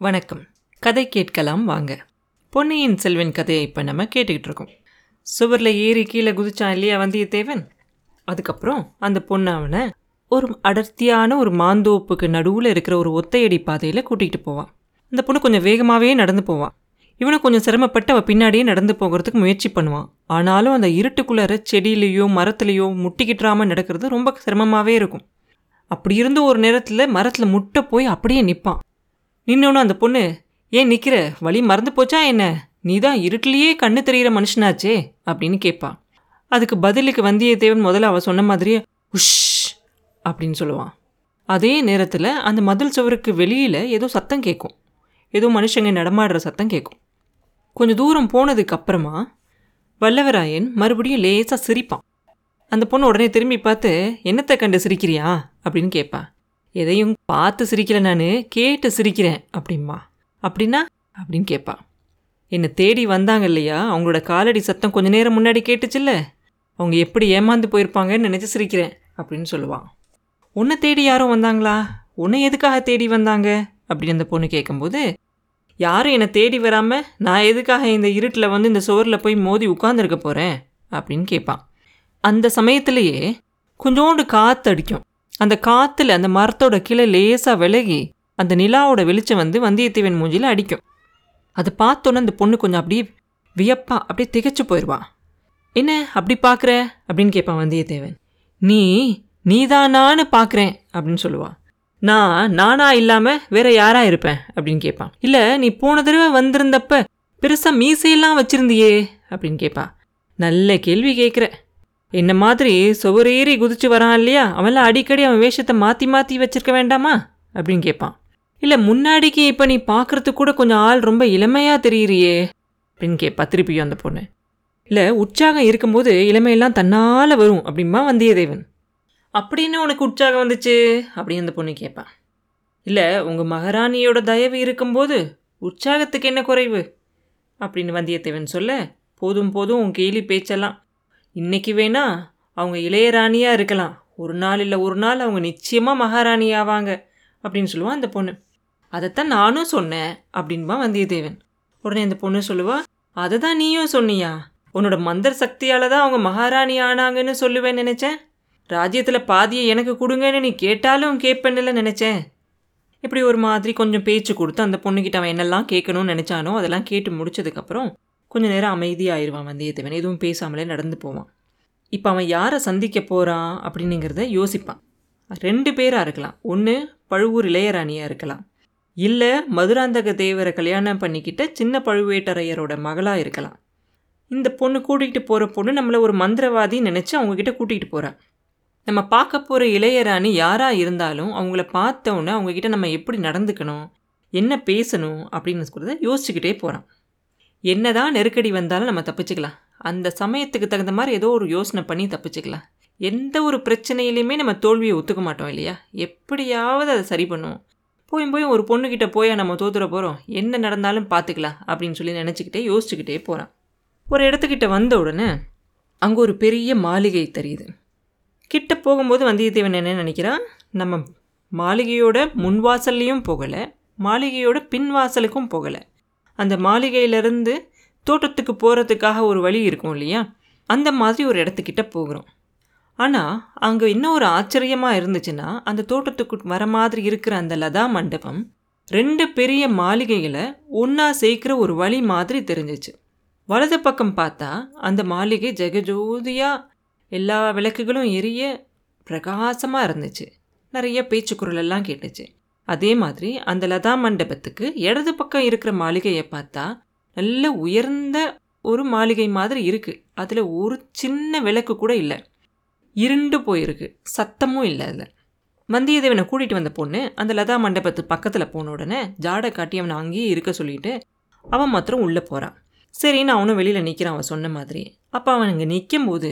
வணக்கம். கதை கேட்கலாம் வாங்க. பொன்னியின் செல்வன் கதையை இப்போ நம்ம கேட்டுக்கிட்டு இருக்கோம். சுவரில் ஏறி கீழே குதிச்சான் இல்லையா வந்தியத்தேவன்? அதுக்கப்புறம் அந்த பொண்ணு அவனை ஒரு அடர்த்தியான ஒரு மாந்தோப்புக்கு நடுவில் இருக்கிற ஒரு ஒத்தையடி பாதையில் கூட்டிகிட்டு போவான் அந்த பொண்ணு கொஞ்சம் வேகமாகவே நடந்து போவான் இவனும் கொஞ்சம் சிரமப்பட்டு அவள் பின்னாடியே நடந்து போகிறதுக்கு முயற்சி பண்ணுவான் ஆனாலும் அந்த இருட்டுக்குள்ளார செடியிலையோ மரத்துலேயோ முட்டிக்கிட்டுறாமல் நடக்கிறது ரொம்ப சிரமமாகவே இருக்கும். அப்படி இருந்த ஒரு நேரத்தில் மரத்தில் முட்டை போய் அப்படியே நிற்பான் நின்னோன்னு அந்த பொண்ணு ஏன் நிற்கிற வழி மறந்து போச்சா என்ன? நீ தான் இருட்டிலேயே கண்ணு தெரிகிற மனுஷனாச்சே? அப்படின்னு கேட்பான் அதுக்கு பதிலுக்கு வந்தியத்தேவன் முதல்ல அவள் சொன்ன மாதிரியே உஷ் அப்படின்னு சொல்லுவான். அதே நேரத்தில் அந்த மதில் சுவருக்கு வெளியில் ஏதோ சத்தம் கேட்கும் ஏதோ மனுஷங்க நடமாடுற சத்தம் கேட்கும் கொஞ்சம் தூரம் போனதுக்கு அப்புறமா வல்லவராயன் மறுபடியும் லேசாக சிரிப்பான். அந்த பொண்ணு உடனே திரும்பி பார்த்து என்னத்தை கண்டு சிரிக்கிறியா? அப்படின்னு கேட்பா எதையும் பார்த்து சிரிக்கல நான் கேட்டு சிரிக்கிறேன் அப்படிம்மா அப்படின்னா அப்படின்னு கேட்பா என்னை தேடி வந்தாங்க இல்லையா? அவங்களோட காலடி சத்தம் கொஞ்ச நேரம் முன்னாடி கேட்டுச்சுல்ல? அவங்க எப்படி ஏமாந்து போயிருப்பாங்கன்னு நினச்சி சிரிக்கிறேன் அப்படின்னு சொல்லுவான் உன்னை தேடி யாரும் வந்தாங்களா? உன்னை எதுக்காக தேடி வந்தாங்க? அப்படின்னு அந்த பொண்ணு கேட்கும்போது யாரும் என்னை தேடி வராமல் நான் எதுக்காக இந்த இருட்டில் வந்து இந்த சுவரில் போய் மோதி உட்காந்துருக்க போகிறேன் அப்படின்னு கேட்பான் அந்த சமயத்திலேயே கொஞ்சோண்டு காற்று அடிக்கும் அந்த காற்றுல அந்த மரத்தோட கீழே லேசாக விலகி அந்த நிலாவோட வெளிச்சம் வந்து வந்தியத்தேவன் மூஞ்சியில் அடிக்கும். அதை பார்த்தோன்னே அந்த பொண்ணு கொஞ்சம் அப்படியே வியப்பா அப்படியே திகைச்சு போயிடுவா என்ன அப்படி பார்க்குற? அப்படின்னு கேட்பான் வந்தியத்தேவன். நீ நீதானான்னு பார்க்குறேன் அப்படின்னு சொல்லுவா. நான் நானா இல்லாமல் வேற யாரா இருப்பேன்? அப்படின்னு கேட்பான். இல்லை நீ போன தடவை வந்திருந்தப்ப பெருசாக மீசையெல்லாம் வச்சுருந்தியே அப்படின்னு கேட்பா. நல்ல கேள்வி கேட்குற. என்ன மாதிரி சுவரேறி குதிச்சு வரான் இல்லையா? அவன்லாம் அடிக்கடி அவன் வேஷத்தை மாற்றி மாற்றி வச்சிருக்க வேண்டாமா? அப்படின்னு கேட்பான் இல்லை முன்னாடிக்கு இப்போ நீ பார்க்கறதுக்கு கூட கொஞ்சம் ஆள் ரொம்ப இளமையாக தெரியுறியே அப்படின்னு கேட்பா திருப்பியும் அந்த பொண்ணு. இல்லை உற்சாகம் இருக்கும்போது இளமையெல்லாம் தன்னால் வரும் அப்படிம்பா வந்தியத்தேவன். அப்படின்னு உனக்கு உற்சாகம் வந்துச்சு? அப்படின்னு அந்த பொண்ணு கேட்பான் இல்லை உங்கள் மகாராணியோட தயவு இருக்கும்போது உற்சாகத்துக்கு என்ன குறைவு? அப்படின்னு வந்தியத்தேவன் சொல்ல போதும் போதும் உன் கேலி பேச்செல்லாம் இன்னைக்கு வேணா அவங்க இளையராணியாக இருக்கலாம். ஒரு நாள் இல்லை ஒரு நாள் அவங்க நிச்சயமாக மகாராணி ஆவாங்க அப்படின்னு சொல்லுவான் அந்த பொண்ணு. அதைத்தான் நானும் சொன்னேன் அப்படின்பா வந்தியத்தேவன். உடனே அந்த பொண்ணு சொல்லுவா அதை தான் நீயும் சொன்னியா? உன்னோட மந்திர சக்தியால் தான் அவங்க மகாராணி ஆனாங்கன்னு சொல்லுவேன் நினச்சேன். ராஜ்யத்தில் பாதியை எனக்கு கொடுங்கன்னு நீ கேட்டாலும் கேட்பேன்னு நினச்சேன். இப்படி ஒரு மாதிரி கொஞ்சம் பேச்சு கொடுத்து அந்த பொண்ணுக்கிட்ட அவன் என்னெல்லாம் கேட்கணும்னு நினச்சானோ அதெல்லாம் கேட்டு முடிச்சதுக்கப்புறம் கொஞ்சம் நேரம் அமைதியாயிருவான் வந்தியத்தேவன். எதுவும் பேசாமலே நடந்து போவான். இப்போ அவன் யாரை சந்திக்க போகிறான் அப்படின்னுங்கிறத யோசிப்பான். ரெண்டு பேராக இருக்கலாம். ஒன்று பழுவூர் இளையராணியாக இருக்கலாம். இல்லை மதுராந்தக தேவரை கல்யாணம் பண்ணிக்கிட்ட சின்ன பழுவேட்டரையரோட மகளாக இருக்கலாம். இந்த பொண்ணு கூட்டிகிட்டு போகிற பொண்ணு நம்மளை ஒரு மந்திரவாதி நினச்சி அவங்கக்கிட்ட கூட்டிகிட்டு போகிறான் நம்ம பார்க்க போகிற இளையராணி யாராக இருந்தாலும் அவங்கள பார்த்தோன்னே அவங்கக்கிட்ட நம்ம எப்படி நடந்துக்கணும் என்ன பேசணும் அப்படின்னு சொல்கிறத யோசிச்சுக்கிட்டே போகிறான் என்னதான் நெருக்கடி வந்தாலும் நம்ம தப்பிச்சுக்கலாம். அந்த சமயத்துக்கு தகுந்த மாதிரி ஏதோ ஒரு யோசனை பண்ணி தப்பிச்சுக்கலாம். எந்த ஒரு பிரச்சனையிலையுமே நம்ம தோல்வியை ஒத்துக்க மாட்டோம் இல்லையா? எப்படியாவது அதை சரி பண்ணுவோம். போய் போய் ஒரு பொண்ணுக்கிட்ட போய் நம்ம தோத்துற போகிறோம் என்ன நடந்தாலும் பார்த்துக்கலாம் அப்படின்னு சொல்லி நினச்சிக்கிட்டே யோசிச்சுக்கிட்டே போகிறான் ஒரு இடத்துக்கிட்ட வந்த உடனே அங்கே ஒரு பெரிய மாளிகை தெரியுது. கிட்ட போகும்போது வந்தியத்தேவன் என்ன நினைக்கிறான் நம்ம மாளிகையோட முன்வாசல்லையும் போகலை. மாளிகையோட பின்வாசலுக்கும் போகலை. அந்த மாளிகையிலேருந்து தோட்டத்துக்கு போகிறதுக்காக ஒரு வழி இருக்கும் இல்லையா? அந்த மாதிரி ஒரு இடத்துக்கிட்ட போகிறோம். ஆனால் அங்கே இன்னும் ஒரு ஆச்சரியமாக இருந்துச்சுன்னா அந்த தோட்டத்துக்கு வர மாதிரி இருக்கிற அந்த லதா மண்டபம் ரெண்டு பெரிய மாளிகைகளை ஒன்றா சேர்க்குற ஒரு வழி மாதிரி தெரிஞ்சிச்சு. வலது பக்கம் பார்த்தா அந்த மாளிகை ஜெகஜோதியாக எல்லா விளக்குகளும் எரிய பிரகாசமாக இருந்துச்சு. நிறைய பேச்சு குரலெல்லாம் கேட்டுச்சு. அதே மாதிரி அந்த லதா மண்டபத்துக்கு இடது பக்கம் இருக்கிற மாளிகையை பார்த்தா நல்ல உயர்ந்த ஒரு மாளிகை மாதிரி இருக்குது அதில் ஒரு சின்ன விளக்கு கூட இல்லை. இருண்டு போயிருக்கு. சத்தமும் இல்லை அதில். வந்தியத்தேவனை கூட்டிகிட்டு வந்த பொண்ணு அந்த லதா மண்டபத்து பக்கத்தில் போன உடனே ஜாடை காட்டி அவனை அங்கேயே இருக்க சொல்லிட்டு அவன் மாத்திரம் உள்ளே போகிறான் சரின்னு அவனும் வெளியில் நிற்கிறான் அவன் சொன்ன மாதிரி. அப்போ அவன் இங்கே நிற்கும் போது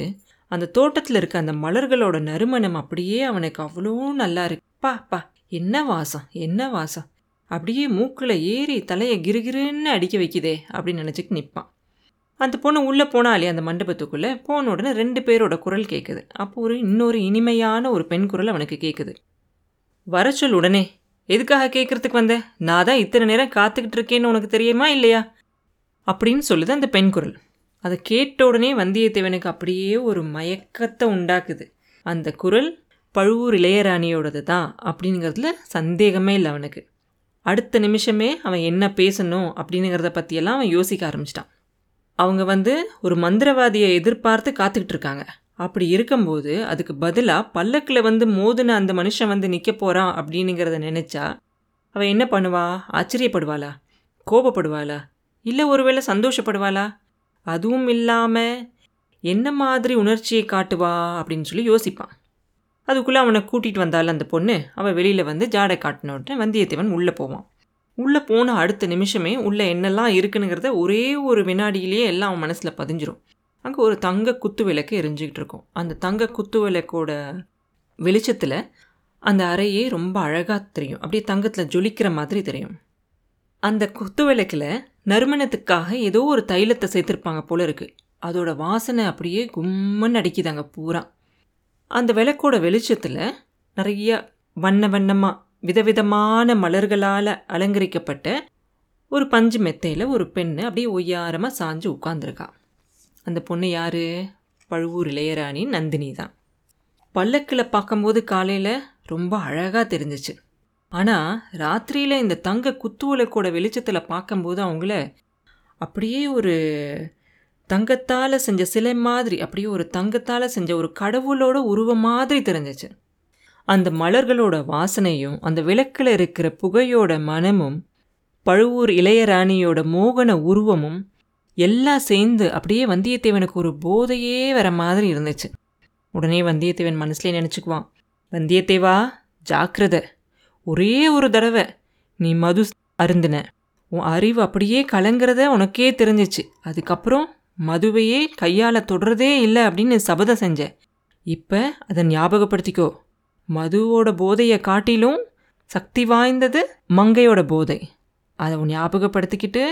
அந்த தோட்டத்தில் இருக்க அந்த மலர்களோட நறுமணம் அப்படியே அவனுக்கு அவ்வளோ நல்லா இருக்கு. பா பா என்ன வாசம் என்ன வாசம்? அப்படியே மூக்கில் ஏறி தலையை கிருகிருன்னு அடிக்க வைக்குதே அப்படின்னு நினச்சிட்டு நிற்பான் அந்த பொண்ணு உள்ளே போனாலே அந்த மண்டபத்துக்குள்ளே போன உடனே ரெண்டு பேரோட குரல் கேட்குது அப்போ ஒரு இன்னொரு இனிமையான ஒரு பெண் குரல் அவனுக்கு கேட்குது வர சொல் உடனே. எதுக்காக கேட்குறதுக்கு வந்த? நான் தான் இத்தனை நேரம் காத்துக்கிட்டு இருக்கேன்னு உனக்கு தெரியுமா இல்லையா? அப்படின்னு சொல்லுது அந்த பெண் குரல். அதை கேட்ட உடனே வந்தியத்தேவனுக்கு அப்படியே ஒரு மயக்கத்தை உண்டாக்குது. அந்த குரல் பழுவூர் இளையராணியோடது தான் அப்படிங்கிறதுல சந்தேகமே இல்லை அவனுக்கு. அடுத்த நிமிஷமே அவன் என்ன பேசணும் அப்படிங்கிறத பற்றியெல்லாம் அவன் யோசிக்க ஆரம்பிச்சிட்டான். அவங்க வந்து ஒரு மந்திரவாதியை எதிர்பார்த்து காத்துக்கிட்டு இருக்காங்க. அப்படி இருக்கும்போது அதுக்கு பதிலாக பல்லக்கில் வந்து மோதின அந்த மனுஷன் வந்து நிற்க போகிறான் அப்படின்னுங்கிறத நினச்சா அவள் என்ன பண்ணுவா? ஆச்சரியப்படுவாளா? கோபப்படுவாளா? இல்லை ஒருவேளை சந்தோஷப்படுவாளா? அதுவும் இல்லாமல் என்ன மாதிரி உணர்ச்சியை காட்டுவா அப்படின்னு சொல்லி யோசிப்பான். அதுக்குள்ளே அவனை கூட்டிகிட்டு வந்தாலும் அந்த பொண்ணு. அவள் வெளியில் வந்து ஜாடை காட்டின உடனே வந்தியத்தேவன் உள்ளே போவான். உள்ளே போன அடுத்த நிமிஷமே உள்ளே என்னெல்லாம் இருக்குனுங்கிறத ஒரே ஒரு வினாடியிலேயே எல்லாம் அவன் மனசில் பதிஞ்சிரும். அங்கே ஒரு தங்க குத்து விளக்கு எரிஞ்சிக்கிட்டு இருக்கும். அந்த தங்க குத்து விளக்கோட வெளிச்சத்தில் அந்த அறையே ரொம்ப அழகாக தெரியும். அப்படியே தங்கத்தில் ஜொலிக்கிற மாதிரி தெரியும். அந்த குத்து விளக்கில் நறுமணத்துக்காக ஏதோ ஒரு தைலத்தை சேர்த்துருப்பாங்க போல இருக்குது அதோட வாசனை அப்படியே கும்மன்னு அங்கே பூரா. அந்த விளக்கோட வெளிச்சத்தில் நிறைய வண்ண வண்ணமாக விதவிதமான மலர்களால் அலங்கரிக்கப்பட்ட ஒரு பஞ்சு மெத்தையில் ஒரு பெண்ணு அப்படியே ஒய்யாரமாக சாஞ்சு உட்காந்துருக்கா அந்த பொண்ணு யார்? பழுவூர் இளையராணி நந்தினி தான். பல்லக்கில் பார்க்கும்போது காலையில் ரொம்ப அழகாக தெரிஞ்சிச்சு. ஆனால் ராத்திரியில் இந்த தங்க குத்துவிளக்கோட வெளிச்சத்தில் பார்க்கும்போது அவங்கள அப்படியே ஒரு தங்கத்தால் செஞ்ச சிலை மாதிரி அப்படியே ஒரு தங்கத்தால் செஞ்ச ஒரு கடவுளோட உருவம் மாதிரி தெரிஞ்சிச்சு. அந்த மலர்களோட வாசனையும் அந்த விளக்கில் இருக்கிற புகையோட மனமும் பழுவூர் இளையராணியோட மோகன உருவமும் எல்லாம் சேர்ந்து அப்படியே வந்தியத்தேவனுக்கு ஒரு போதையே வர மாதிரி இருந்துச்சு. உடனே வந்தியத்தேவன் மனசுலேயே நினச்சிக்குவான் வந்தியத்தேவா ஜாக்கிரதை. ஒரே ஒரு தடவை நீ மது அருந்தின. உன் அறிவு அப்படியே கலங்கிறத உனக்கே தெரிஞ்சிச்சு. அதுக்கப்புறம் மதுவையே கையால் தொடுறதே இல்லை அப்படின்னு சபதம் செஞ்ச. இப்போ அதை ஞாபகப்படுத்திக்கோ. மதுவோட போதையை காட்டிலும் சக்தி வாய்ந்தது மங்கையோட போதை. அதை ஞாபகப்படுத்திக்கிட்டு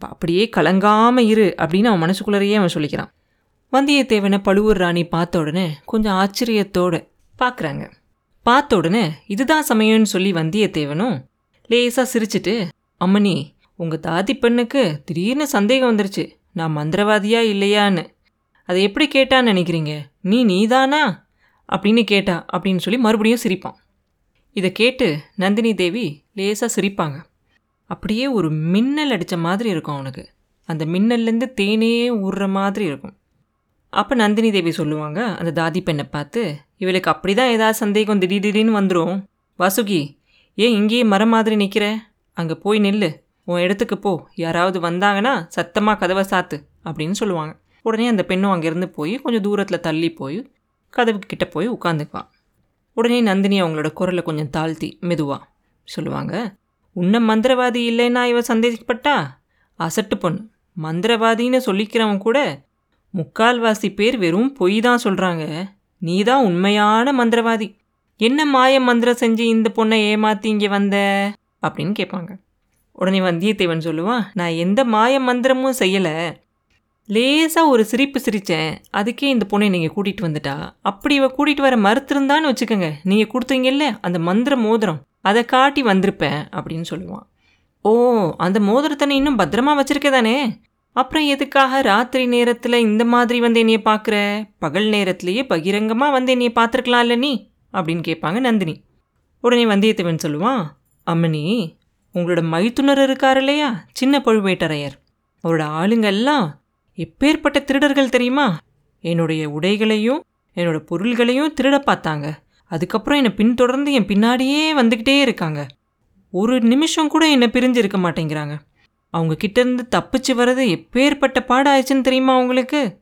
அப்படியே கலங்காமல் இரு அப்படின்னு அவன் மனசுக்குள்ளரையே அவன் சொல்லிக்கிறான். வந்தியத்தேவனை பழுவூர் ராணி பார்த்த உடனே கொஞ்சம் ஆச்சரியத்தோடு பார்க்குறாங்க பார்த்த உடனே இதுதான் சமயம்னு சொல்லி வந்தியத்தேவனும் லேசாக சிரிச்சிட்டு அம்மனி உங்கள் தாதி பெண்ணுக்கு திடீர்னு சந்தேகம் வந்துருச்சு. நான் மந்திரவாதியா இல்லையான்னு. அதை எப்படி கேட்டான்னு நினைக்கிறீங்க? நீ நீதானா? அப்படின்னு கேட்டா அப்படின்னு சொல்லி மறுபடியும் சிரிப்பான். இதை கேட்டு நந்தினி தேவி லேசாக சிரிப்பாங்க. அப்படியே ஒரு மின்னல் அடித்த மாதிரி இருக்கும் அவனுக்கு. அந்த மின்னல்லேருந்து தேனே ஊறுற மாதிரி இருக்கும். அப்போ நந்தினி தேவி சொல்லுவாங்க அந்த தாதி பெண்ணை பார்த்து இவளுக்கு அப்படி தான் ஏதாவது சந்தேகம் திடீர் திடீர்னு வந்துடும் வாசுகி ஏன் இங்கேயே மரம் மாதிரி நிற்கிற அங்கே போய் நில்லு. உன் இடத்துக்கு போ. யாராவது வந்தாங்கன்னா சத்தமாக கதவை சாத்து அப்படின்னு சொல்லுவாங்க. உடனே அந்த பெண்ணும் அங்கேருந்து போய் கொஞ்சம் தூரத்தில் தள்ளி போய் கதவுக்கு கிட்ட போய் உட்காந்துக்குவான் உடனே நந்தினி அவங்களோட குரலை கொஞ்சம் தாழ்த்தி மெதுவா சொல்லுவாங்க உன்னை மந்திரவாதி இல்லைன்னா இவன் சந்தேகப்பட்டா அசட்டு பொண்ணு. மந்திரவாதின்னு சொல்லிக்கிறவன் கூட முக்கால்வாசி பேர் வெறும் பொய் தான் சொல்கிறாங்க நீ தான் உண்மையான மந்திரவாதி. என்ன மாய மந்திரம் செஞ்சு இந்த பொண்ணை ஏமாத்தி இங்கே வந்த? அப்படின்னு கேட்பாங்க. உடனே வந்தியத்தேவன் சொல்லுவான் நான் எந்த மாய மந்திரமும் செய்யலை. லேசாக ஒரு சிரிப்பு சிரித்தேன் அதுக்கே இந்த பொண்ணை நீங்கள் கூட்டிகிட்டு வந்துட்டா. அப்படி இவ கூட்டிகிட்டு வர மறுத்திருந்தான்னு வச்சுக்கோங்க. நீங்கள் கொடுத்தீங்கல்ல அந்த மந்திர மோதிரம். அதை காட்டி வந்திருப்பேன் அப்படின்னு சொல்லுவான் ஓ அந்த மோதிரத்தை நீ இன்னும் பத்திரமா வச்சிருக்க தானே? அப்புறம் எதுக்காக ராத்திரி நேரத்தில் இந்த மாதிரி வந்து என்னைய பார்க்குற பகல் நேரத்திலேயே பகிரங்கமாக வந்து என்னைய பார்த்துருக்கலாம் இல்லை நீ? அப்படின்னு கேட்பாங்க நந்தினி. உடனே வந்தியத்தேவன் சொல்லுவான் அம்மனி உங்களோட மைத்துனர் இருக்கார் இல்லையா? சின்ன பழுவேட்டரையர். அவரோட ஆளுங்க எல்லாம் எப்பேற்பட்ட திருடர்கள் தெரியுமா? என்னுடைய உடைகளையும் என்னோட பொருள்களையும் திருட பார்த்தாங்க. அதுக்கப்புறம் என்னை பின்தொடர்ந்து என் பின்னாடியே வந்துக்கிட்டே இருக்காங்க. ஒரு நிமிஷம் கூட என்னை பிரிஞ்சு இருக்க மாட்டேங்கிறாங்க. அவங்க கிட்டேருந்து தப்பிச்சு வர்றது எப்பேற்பட்ட பாடாயிடுச்சுன்னு தெரியுமா அவங்களுக்கு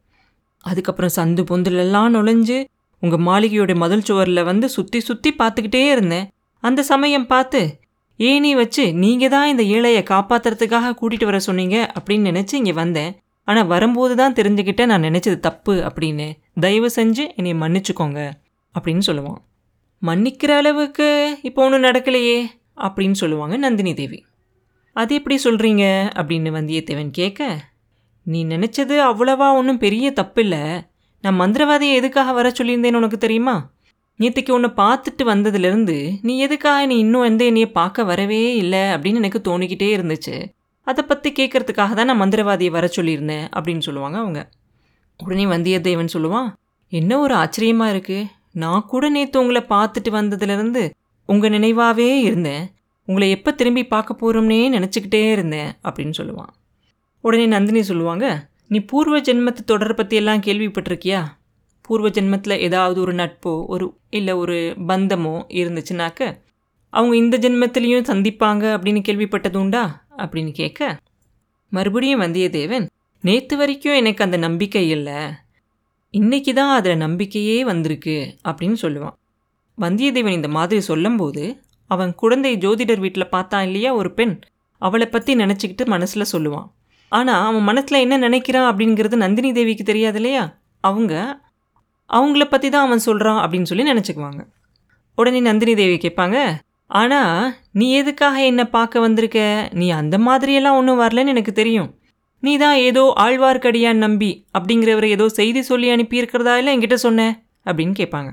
அதுக்கப்புறம் சந்து பொந்துலெல்லாம் நுழைஞ்சு உங்கள் மாளிகையோட மதில் சுவரில் வந்து சுற்றி சுற்றி பார்த்துக்கிட்டே இருந்தேன். அந்த சமயம் பார்த்து ஏனி வச்சு நீங்கள் தான் இந்த ஏழையை காப்பாற்றுறதுக்காக கூட்டிகிட்டு வர சொன்னீங்க அப்படின்னு நினச்சி இங்கே வந்தேன். ஆனால் வரும்போது தான் தெரிஞ்சுக்கிட்டேன் நான் நினச்சது தப்பு அப்படின்னு. தயவு செஞ்சு என்னை மன்னிச்சுக்கோங்க அப்படின்னு சொல்லுவான். மன்னிக்கிற அளவுக்கு இப்போ ஒன்றும் நடக்கலையே அப்படின்னு சொல்லுவாங்க நந்தினி தேவி. அது எப்படி சொல்கிறீங்க அப்படின்னு வந்தியத்தேவன் கேட்க நீ நினச்சது அவ்வளவா ஒன்றும் பெரிய தப்பு இல்லை நான் மந்திரவாதியை எதுக்காக வர சொல்லியிருந்தேன்னு உனக்கு தெரியுமா? நேற்றுக்கு உன்னை பார்த்துட்டு வந்ததுலேருந்து நீ எதுக்காக நீ இன்னும் வந்து என்னையை பார்க்க வரவே இல்லை அப்படின்னு எனக்கு தோணிக்கிட்டே இருந்துச்சு. அதை பற்றி கேட்கறதுக்காக தான் நான் மந்திரவாதியை வர சொல்லியிருந்தேன் அப்படின்னு சொல்லுவாங்க அவங்க. உடனே வந்தியத்தேவன் சொல்லுவான் என்ன ஒரு ஆச்சரியமாக இருக்கு. நான் கூட நேற்று உங்களை பார்த்துட்டு வந்ததுலேருந்து உங்கள் நினைவாகவே இருந்தேன். உங்களை எப்போ திரும்பி பார்க்க போகிறோம்னே நினச்சிக்கிட்டே இருந்தேன் அப்படின்னு சொல்லுவான். உடனே நந்தினி சொல்லுவாங்க நீ பூர்வ ஜென்மத்து தொடரை பற்றியெல்லாம் கேள்விப்பட்டிருக்கியா? பூர்வ ஜென்மத்தில் ஏதாவது ஒரு நட்போ ஒரு இல்லை ஒரு பந்தமோ இருந்துச்சுனாக்க அவங்க இந்த ஜென்மத்திலையும் சந்திப்பாங்க அப்படின்னு கேள்விப்பட்டது உண்டா? அப்படின்னு கேட்க மறுபடியும் வந்தியத்தேவன் நேற்று வரைக்கும் எனக்கு அந்த நம்பிக்கை இல்லை. இன்றைக்கி தான் அதில் நம்பிக்கையே வந்திருக்கு அப்படின்னு சொல்லுவான். வந்தியத்தேவன் இந்த மாதிரி சொல்லும்போது அவன் குழந்தை ஜோதிடர் வீட்டில் பார்த்தான் இல்லையா ஒரு பெண் அவளை பற்றி நினச்சிக்கிட்டு மனசில் சொல்லுவான். ஆனால் அவன் மனசில் என்ன நினைக்கிறான் அப்படிங்கிறது நந்தினி தேவிக்கு தெரியாது இல்லையா? அவங்க அவங்கள பற்றி தான் அவன் சொல்கிறான் அப்படின்னு சொல்லி நினச்சிக்குவாங்க. உடனே நந்தினி தேவி கேட்பாங்க ஆனால் நீ எதுக்காக என்னை பார்க்க வந்திருக்க? நீ அந்த மாதிரியெல்லாம் ஒன்றும் வரலன்னு எனக்கு தெரியும். நீ தான் ஏதோ ஆழ்வார்க்கடியான் நம்பி அப்படிங்கிறவரை ஏதோ செய்தி சொல்லி அனுப்பியிருக்கிறதா இல்லை என்கிட்ட சொன்ன? அப்படின்னு கேட்பாங்க.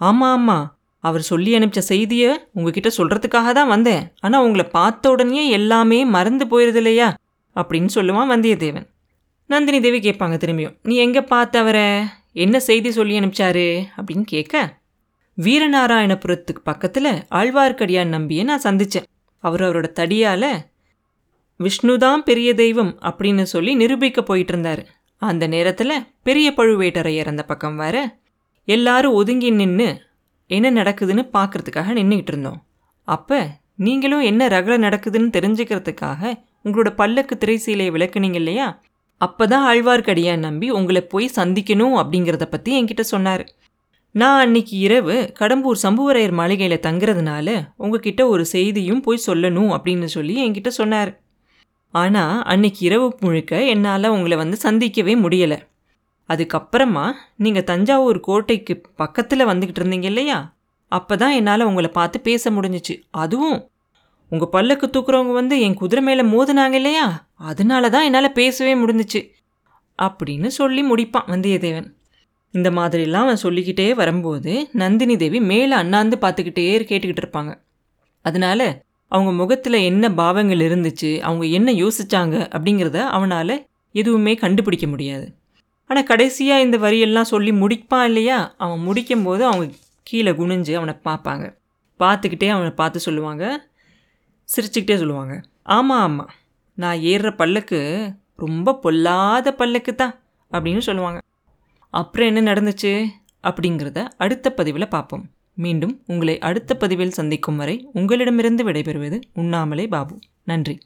ஆமாம் ஆமாம் அவர் சொல்லி அனுப்பிச்ச செய்தியை உங்ககிட்ட சொல்கிறதுக்காக தான் வந்தேன். ஆனால் உங்களை பார்த்த உடனே எல்லாமே மறந்து போயிருது இல்லையா? அப்படின்னு சொல்லுவான் வந்தியத்தேவன். நந்தினி தேவி கேட்பாங்க திரும்பியும் நீ எங்கே பார்த்த அவரை என்ன செய்தி சொல்லி அனுப்பிச்சாரு அப்படின்னு கேட்க வீரநாராயணபுரத்துக்கு பக்கத்தில் ஆழ்வார்க்கடியான் நம்பியை நான் சந்தித்தேன் அவர் அவரோட தடியால் விஷ்ணுதான் பெரிய தெய்வம் அப்படின்னு சொல்லி நிரூபிக்க போயிட்டு இருந்தார். அந்த நேரத்தில் பெரிய பழுவேட்டரையர் அந்த பக்கம் வர எல்லாரும் ஒதுங்கி நின்று என்ன நடக்குதுன்னு பார்க்கறதுக்காக நின்றுக்கிட்டு இருந்தோம். அப்போ நீங்களும் என்ன ரகலை நடக்குதுன்னு தெரிஞ்சுக்கிறதுக்காக உங்களோட பல்லக்கு திரைசீலையை விளக்குனீங்க இல்லையா? அப்போ தான் ஆழ்வார்க்கடியான் நம்பி உங்களை போய் சந்திக்கணும் அப்படிங்கிறத பற்றி என்கிட்ட சொன்னார். நான் அன்னைக்கு இரவு கடம்பூர் சம்புவரையர் மாளிகையில் தங்குறதுனால உங்ககிட்ட ஒரு செய்தியும் போய் சொல்லணும் அப்படின்னு சொல்லி என்கிட்ட சொன்னார். ஆனால் அன்னைக்கு இரவு முழுக்க என்னால் உங்களை வந்து சந்திக்கவே முடியலை. அதுக்கப்புறமா நீங்கள் தஞ்சாவூர் கோட்டைக்கு பக்கத்தில் வந்துக்கிட்டு இருந்தீங்க இல்லையா? அப்போ தான் என்னால் உங்களை பார்த்து பேச முடிஞ்சிச்சு. அதுவும் உங்கள் பல்லக்கு தூக்குறவங்க வந்து என் குதிரை மேலே மோதுனாங்க இல்லையா? அதனால தான் என்னால் பேசவே முடிஞ்சிச்சு. அப்படின்னு சொல்லி முடிப்பான் வந்தியத்தேவன். இந்த மாதிரிலாம் அவன் சொல்லிக்கிட்டே வரும்போது நந்தினி தேவி மேலே அண்ணாந்து பார்த்துக்கிட்டே கேட்டுக்கிட்டு இருப்பாங்க. அதனால அவங்க முகத்தில் என்ன பாவங்கள் இருந்துச்சு அவங்க என்ன யோசிச்சாங்க அப்படிங்கிறத அவனால் எதுவுமே கண்டுபிடிக்க முடியாது. ஆனால் கடைசியாக இந்த வரியெல்லாம் சொல்லி முடிப்பான் இல்லையா? அவன் முடிக்கும்போது அவங்க கீழே குனிஞ்சு அவனை பார்ப்பாங்க. பார்த்துக்கிட்டே அவனை பார்த்து சொல்லுவாங்க. சிரிச்சுக்கிட்டே சொல்லுவாங்க. ஆமாம் ஆமாம் நான் ஏறுற பல்லக்கு ரொம்ப பொல்லாத பல்லக்கு தான் அப்படின்னு சொல்லுவாங்க. அப்புறம் என்ன நடந்துச்சு? அப்படிங்கிறத அடுத்த பதிவில் பார்ப்போம். மீண்டும் உங்களை அடுத்த பதிவில் சந்திக்கும் வரை உங்களிடமிருந்து விடைபெறுவது உண்ணாமலே பாபு. நன்றி.